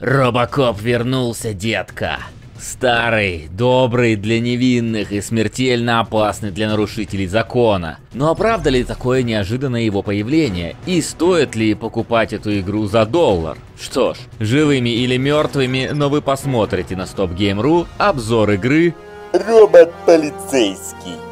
Робокоп вернулся, детка. Старый, добрый для невинных и смертельно опасный для нарушителей закона. Но оправда ли такое неожиданное его появление? И стоит ли покупать эту игру за доллар? Что ж, живыми или мертвыми, но вы посмотрите на StopGame.ru обзор игры Робот-полицейский.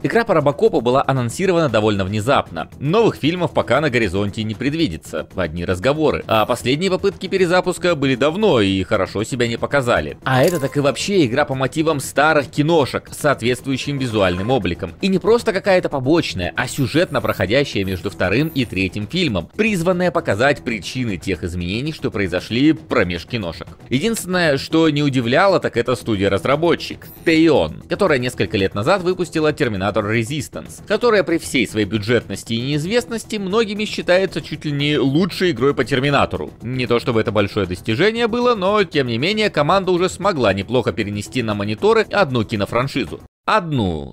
Игра по Робокопу была анонсирована довольно внезапно. Новых фильмов пока на горизонте не предвидится, одни разговоры. А последние попытки перезапуска были давно и хорошо себя не показали. А это так и вообще игра по мотивам старых киношек с соответствующим визуальным обликом. И не просто какая-то побочная, а сюжетно проходящая между вторым и третьим фильмом, призванная показать причины тех изменений, что произошли промеж киношек. Единственное, что не удивляло, так это студия-разработчик, Тейон, которая несколько лет назад выпустила Терминатор Resistance, которая при всей своей бюджетности и неизвестности многими считается чуть ли не лучшей игрой по Терминатору. Не то чтобы это большое достижение было, но тем не менее команда уже смогла неплохо перенести на мониторы одну кинофраншизу. Одну.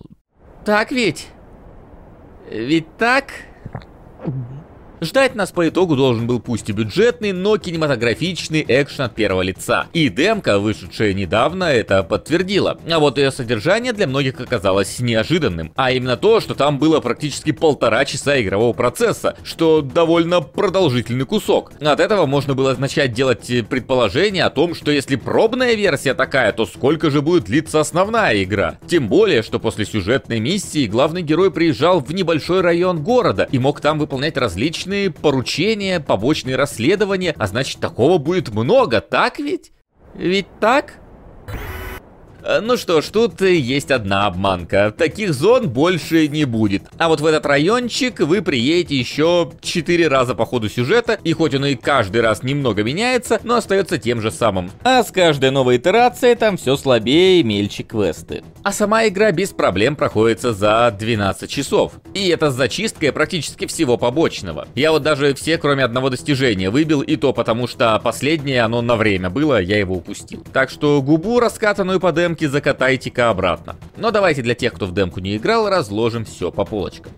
Так ведь? Ведь так? Ждать нас по итогу должен был пусть и бюджетный, но кинематографичный экшен от первого лица. И демка, вышедшая недавно, это подтвердила. А вот ее содержание для многих оказалось неожиданным. А именно то, что там было практически полтора часа игрового процесса, что довольно продолжительный кусок. От этого можно было начать делать предположение о том, что если пробная версия такая, то сколько же будет длиться основная игра. Тем более, что после сюжетной миссии главный герой приезжал в небольшой район города и мог там выполнять различные различные поручения, побочные расследования, а значит такого будет много, так ведь? Ведь так? Э, ну что ж, тут есть одна обманка. Таких зон больше не будет. А вот в этот райончик вы приедете еще 4 раза по ходу сюжета, и хоть он и каждый раз немного меняется, но остается тем же самым. А с каждой новой итерацией там все слабее и мельче квесты. А сама игра без проблем проходится за 12 часов. И это с зачисткой практически всего побочного. Я вот даже все, кроме одного достижения, выбил, и то потому, что последнее оно на время было, я его упустил. Так что губу раскатанную по демке демки закатайте-ка обратно. Но давайте для тех, кто в демку не играл, разложим все по полочкам.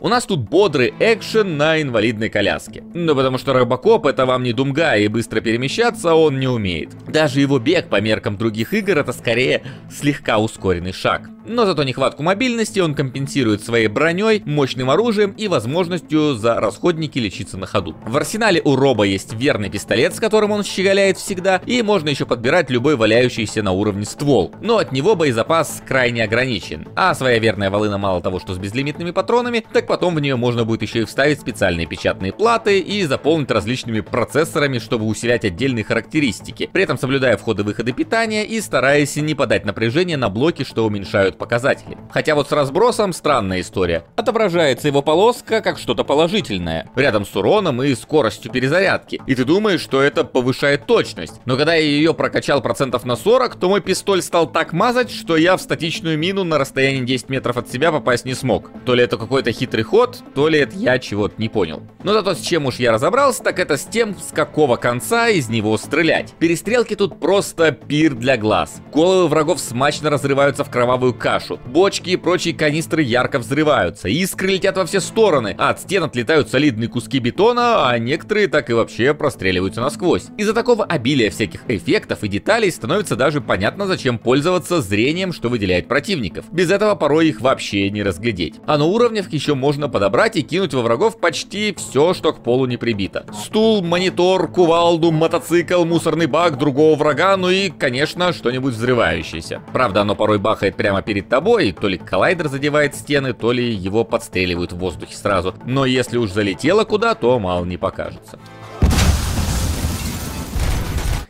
У нас тут бодрый экшен на инвалидной коляске. Ну потому что Робокоп это вам не Думга и быстро перемещаться он не умеет. Даже его бег по меркам других игр это скорее слегка ускоренный шаг. Но зато нехватку мобильности он компенсирует своей броней, мощным оружием и возможностью за расходники лечиться на ходу. В арсенале у Роба есть верный пистолет, с которым он щеголяет всегда, и можно еще подбирать любой валяющийся на уровне ствол. Но от него боезапас крайне ограничен. А своя верная волына мало того, что с безлимитными патронами, так потом в нее можно будет еще и вставить специальные печатные платы и заполнить различными процессорами, чтобы усилять отдельные характеристики, при этом соблюдая входы-выходы питания и стараясь не подать напряжение на блоки, что уменьшают показатели. Хотя вот с разбросом странная история. Отображается его полоска как что-то положительное, рядом с уроном и скоростью перезарядки. И ты думаешь, что это повышает точность. Но когда я ее прокачал процентов на 40, то мой пистоль стал так мазать, что я в статичную мину на расстоянии 10 метров от себя попасть не смог. То ли это какой-то хитрый ход, то ли это я чего-то не понял. Но зато с чем уж я разобрался, так это с тем, с какого конца из него стрелять. Перестрелки тут просто пир для глаз. Головы врагов смачно разрываются в кровавую кашу. Бочки и прочие канистры ярко взрываются. Искры летят во все стороны. А от стен отлетают солидные куски бетона, а некоторые так и вообще простреливаются насквозь. Из-за такого обилия всяких эффектов и деталей становится даже понятно, зачем пользоваться зрением, что выделяет противников. Без этого порой их вообще не разглядеть. А на уровнях еще можно подобрать и кинуть во врагов почти все, что к полу не прибито. Стул, монитор, кувалду, мотоцикл, мусорный бак другого врага, ну и, конечно, что-нибудь взрывающееся. Правда, оно порой бахает прямо перед тобой, то ли коллайдер задевает стены, то ли его подстреливают в воздухе сразу. Но если уж залетело куда, то мало не покажется.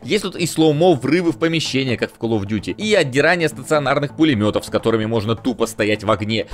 Есть тут и slow-mo врывы в помещение, как в Call of Duty, и отдирание стационарных пулеметов, с которыми можно тупо стоять в огне.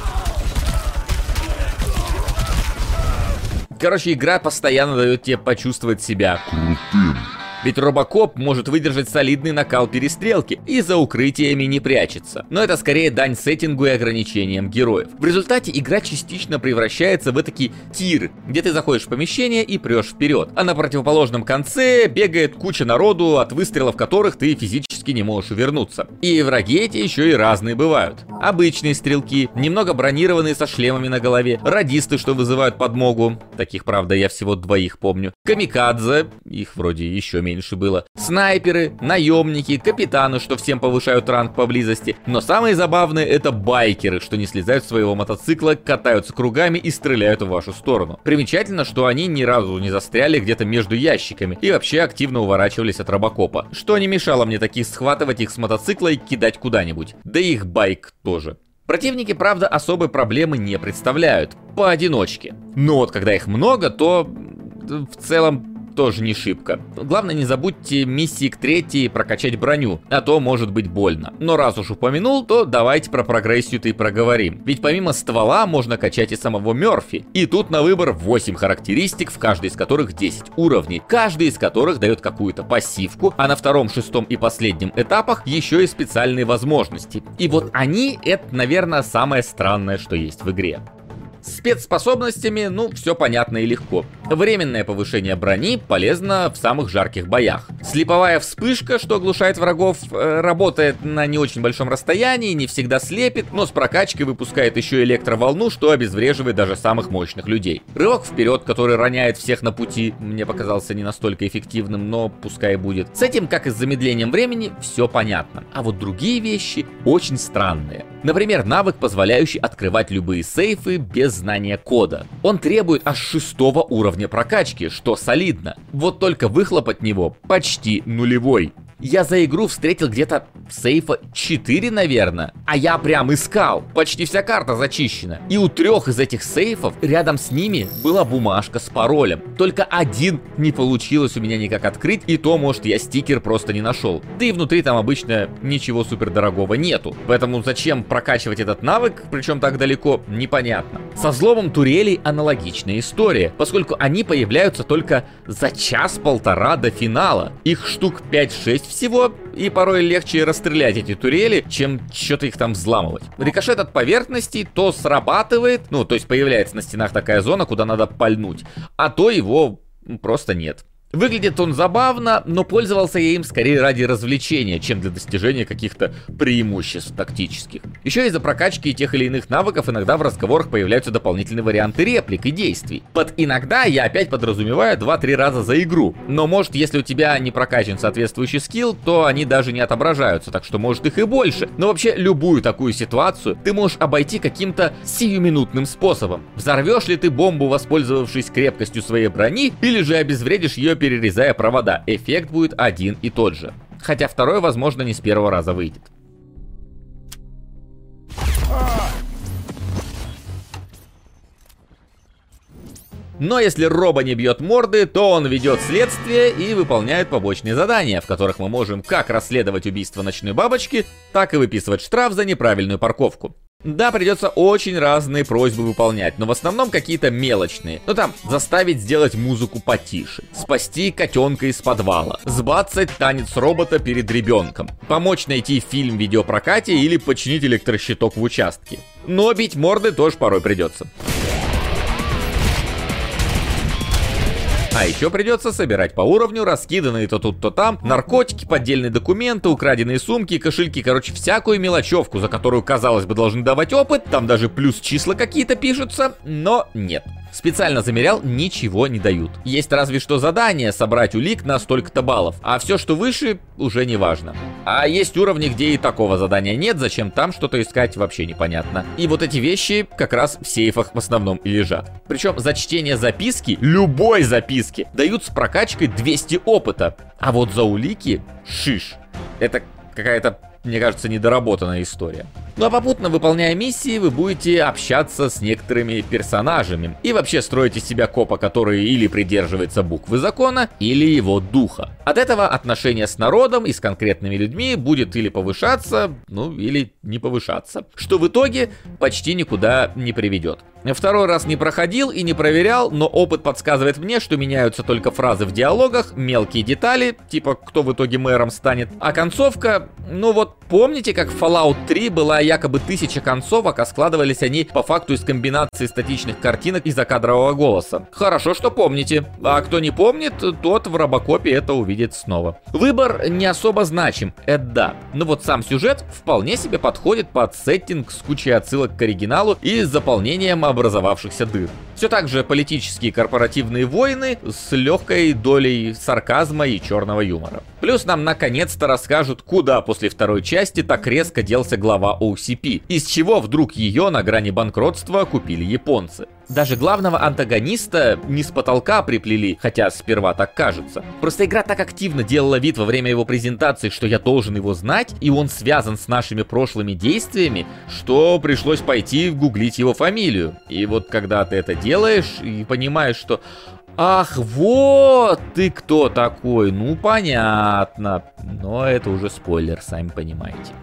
Короче, игра постоянно дает тебе почувствовать себя крутым. Ведь Робокоп может выдержать солидный накал перестрелки и за укрытиями не прячется. Но это скорее дань сеттингу и ограничениям героев. В результате игра частично превращается в этакий тир, где ты заходишь в помещение и прешь вперед. А на противоположном конце бегает куча народу, от выстрелов которых ты физически не можешь увернуться. И враги эти еще и разные бывают. Обычные стрелки, немного бронированные со шлемами на голове, радисты, что вызывают подмогу, таких, правда, я всего двоих помню, камикадзе, их вроде еще меньше было, снайперы, наемники, капитаны, что всем повышают ранг поблизости, но самые забавные это байкеры, что не слезают с своего мотоцикла, катаются кругами и стреляют в вашу сторону. Примечательно, что они ни разу не застряли где-то между ящиками и вообще активно уворачивались от робокопа, что не мешало мне таких схватывать их с мотоцикла и кидать куда-нибудь. Да и их байк тоже. Противники, правда, особой проблемы не представляют, поодиночке. Но вот когда их много, то в целом тоже не шибко. Главное не забудьте миссии к третьей прокачать броню, а то может быть больно. Но раз уж упомянул, то давайте про прогрессию-то и проговорим. Ведь помимо ствола можно качать и самого Мерфи. И тут на выбор 8 характеристик, в каждой из которых 10 уровней. Каждый из которых дает какую-то пассивку, а на втором, шестом и последнем этапах еще и специальные возможности. И вот они, это, наверное, самое странное, что есть в игре. Спецспособностями, ну, все понятно и легко. Временное повышение брони полезно в самых жарких боях. Слеповая вспышка, что оглушает врагов, э, работает на не очень большом расстоянии, не всегда слепит, но с прокачкой выпускает еще электроволну, что обезвреживает даже самых мощных людей. Рывок вперед, который роняет всех на пути, мне показался не настолько эффективным, но пускай будет. С этим, как и с замедлением времени, все понятно. А вот другие вещи очень странные. Например, навык, позволяющий открывать любые сейфы без знания кода. Он требует аж шестого уровня прокачки, что солидно. Вот только выхлоп от него почти нулевой. Я за игру встретил где-то сейфа 4, наверное. А я прям искал. Почти вся карта зачищена. И у трех из этих сейфов рядом с ними была бумажка с паролем. Только один не получилось у меня никак открыть, и то, может, я стикер просто не нашел. Да и внутри там обычно ничего супер дорогого нету. Поэтому зачем прокачивать этот навык, причем так далеко, непонятно. Со взломом турелей аналогичная история, поскольку они появляются только за час-полтора до финала. Их штук 5-6 всего, и порой легче расстрелять эти турели, чем что-то их там взламывать. Рикошет от поверхности то срабатывает, ну, то есть появляется на стенах такая зона, куда надо пальнуть, а то его просто нет. Выглядит он забавно, но пользовался я им скорее ради развлечения, чем для достижения каких-то преимуществ тактических. Еще из-за прокачки тех или иных навыков иногда в разговорах появляются дополнительные варианты реплик и действий. Под иногда я опять подразумеваю 2-3 раза за игру, но может если у тебя не прокачан соответствующий скилл, то они даже не отображаются, так что может их и больше. Но вообще любую такую ситуацию ты можешь обойти каким-то сиюминутным способом. Взорвешь ли ты бомбу, воспользовавшись крепкостью своей брони, или же обезвредишь ее перерезая провода. Эффект будет один и тот же. Хотя второй, возможно, не с первого раза выйдет. Но если Роба не бьет морды, то он ведет следствие и выполняет побочные задания, в которых мы можем как расследовать убийство ночной бабочки, так и выписывать штраф за неправильную парковку. Да, придется очень разные просьбы выполнять, но в основном какие-то мелочные. Ну там, заставить сделать музыку потише, спасти котенка из подвала, сбацать танец робота перед ребенком, помочь найти фильм в видеопрокате или починить электрощиток в участке. Но бить морды тоже порой придется. А еще придется собирать по уровню раскиданные то тут, то там наркотики, поддельные документы, украденные сумки, кошельки, короче, всякую мелочевку, за которую, казалось бы, должны давать опыт, там даже плюс числа какие-то пишутся, но нет. Специально замерял, ничего не дают. Есть разве что задание собрать улик на столько-то баллов, а все, что выше, уже не важно. А есть уровни, где и такого задания нет, зачем там что-то искать, вообще непонятно. И вот эти вещи как раз в сейфах в основном и лежат. Причем за чтение записки, любой записки, дают с прокачкой 200 опыта. А вот за улики, шиш. Это какая-то мне кажется, недоработанная история. Ну а попутно выполняя миссии, вы будете общаться с некоторыми персонажами и вообще строить из себя копа, который или придерживается буквы закона, или его духа. От этого отношение с народом и с конкретными людьми будет или повышаться, ну или не повышаться, что в итоге почти никуда не приведет. Второй раз не проходил и не проверял, но опыт подсказывает мне, что меняются только фразы в диалогах, мелкие детали, типа кто в итоге мэром станет, а концовка, ну вот помните, как в Fallout 3 была якобы тысяча концовок, а складывались они по факту из комбинации статичных картинок и закадрового голоса. Хорошо, что помните, а кто не помнит, тот в Робокопе это увидит снова. Выбор не особо значим, это да, но вот сам сюжет вполне себе подходит под сеттинг с кучей отсылок к оригиналу и заполнением образовавшихся дыр. Все так же политические корпоративные войны с легкой долей сарказма и черного юмора. Плюс нам наконец-то расскажут, куда после второй части так резко делся глава OCP, из чего вдруг ее на грани банкротства купили японцы. Даже главного антагониста не с потолка приплели, хотя сперва так кажется. Просто игра так активно делала вид во время его презентации, что я должен его знать, и он связан с нашими прошлыми действиями, что пришлось пойти гуглить его фамилию. И вот когда ты это делаешь и понимаешь, что Ах, вот ты кто такой, ну понятно. Но это уже спойлер, сами понимаете.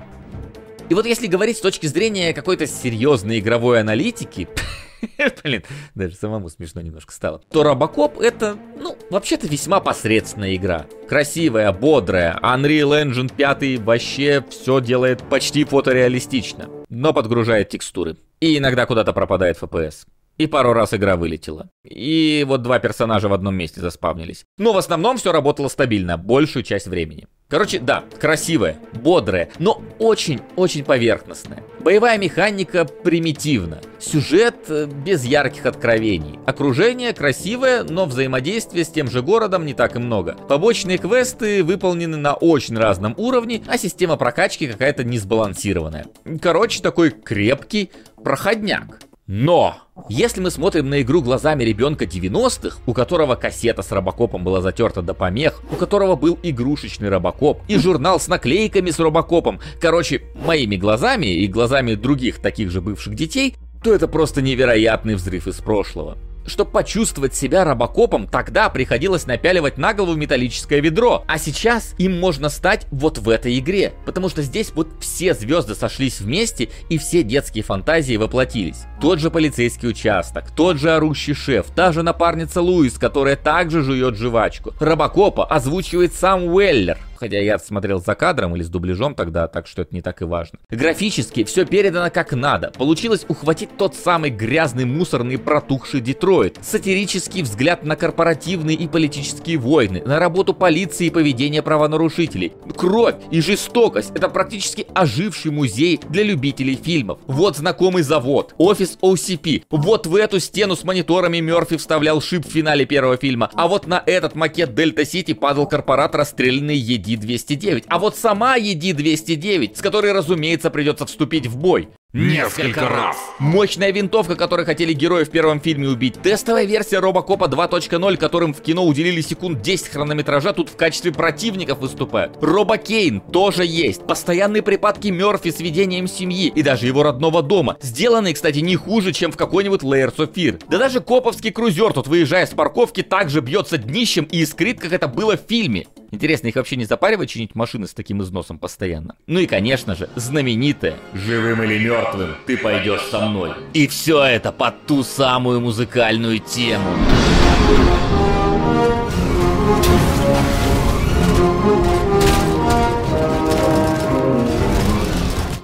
И вот если говорить с точки зрения какой-то серьезной игровой аналитики, Блин, даже самому смешно немножко стало. То Робокоп это, ну, вообще-то весьма посредственная игра. Красивая, бодрая. Unreal Engine 5 вообще все делает почти фотореалистично. Но подгружает текстуры. И иногда куда-то пропадает FPS. И пару раз игра вылетела. И вот два персонажа в одном месте заспавнились. Но в основном все работало стабильно, большую часть времени. Короче, да, красивая, бодрая, но очень-очень поверхностная. Боевая механика примитивна. Сюжет э, без ярких откровений. Окружение красивое, но взаимодействия с тем же городом не так и много. Побочные квесты выполнены на очень разном уровне, а система прокачки какая-то несбалансированная. Короче, такой крепкий проходняк. Но, если мы смотрим на игру глазами ребенка 90-х, у которого кассета с Робокопом была затерта до помех, у которого был игрушечный Робокоп и журнал с наклейками с Робокопом, короче, моими глазами и глазами других таких же бывших детей, то это просто невероятный взрыв из прошлого. Чтобы почувствовать себя робокопом, тогда приходилось напяливать на голову металлическое ведро. А сейчас им можно стать вот в этой игре. Потому что здесь вот все звезды сошлись вместе и все детские фантазии воплотились. Тот же полицейский участок, тот же орущий шеф, та же напарница Луис, которая также жует жвачку. Робокопа озвучивает сам Уэллер хотя я смотрел за кадром или с дубляжом тогда, так что это не так и важно. Графически все передано как надо. Получилось ухватить тот самый грязный, мусорный, протухший Детройт. Сатирический взгляд на корпоративные и политические войны, на работу полиции и поведение правонарушителей. Кровь и жестокость — это практически оживший музей для любителей фильмов. Вот знакомый завод, офис OCP. Вот в эту стену с мониторами Мерфи вставлял шип в финале первого фильма. А вот на этот макет Дельта Сити падал корпорат расстрелянный Еди ED-209, а вот сама ED-209, с которой, разумеется, придется вступить в бой. Несколько раз. Мощная винтовка, которой хотели герои в первом фильме убить. Тестовая версия Робокопа 2.0, которым в кино уделили секунд 10 хронометража, тут в качестве противников выступают. Робокейн тоже есть. Постоянные припадки Мерфи с ведением семьи и даже его родного дома. Сделанные, кстати, не хуже, чем в какой-нибудь Layers of Fear. Да даже коповский крузер тут, выезжая с парковки, также бьется днищем и искрит, как это было в фильме. Интересно, их вообще не запаривать чинить машины с таким износом постоянно? Ну и, конечно же, знаменитая «Живым или мертвым, ты пойдешь со мной». И все это под ту самую музыкальную тему.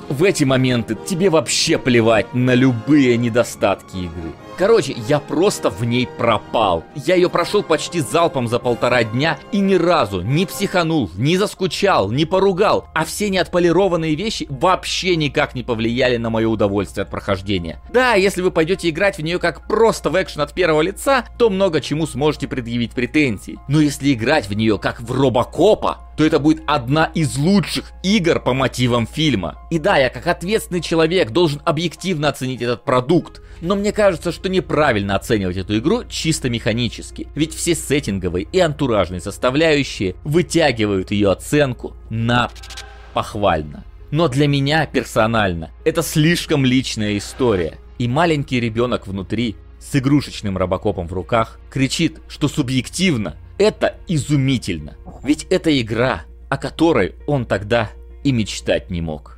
В эти моменты тебе вообще плевать на любые недостатки игры. Короче, я просто в ней пропал. Я ее прошел почти залпом за полтора дня и ни разу не психанул, не заскучал, не поругал, а все неотполированные вещи вообще никак не повлияли на мое удовольствие от прохождения. Да, если вы пойдете играть в нее как просто в экшен от первого лица, то много чему сможете предъявить претензии. Но если играть в нее как в Робокопа, то это будет одна из лучших игр по мотивам фильма. И да, я как ответственный человек должен объективно оценить этот продукт, но мне кажется, что неправильно оценивать эту игру чисто механически, ведь все сеттинговые и антуражные составляющие вытягивают ее оценку на похвально. Но для меня персонально это слишком личная история. И маленький ребенок внутри с игрушечным робокопом в руках кричит, что субъективно это изумительно. Ведь это игра, о которой он тогда и мечтать не мог.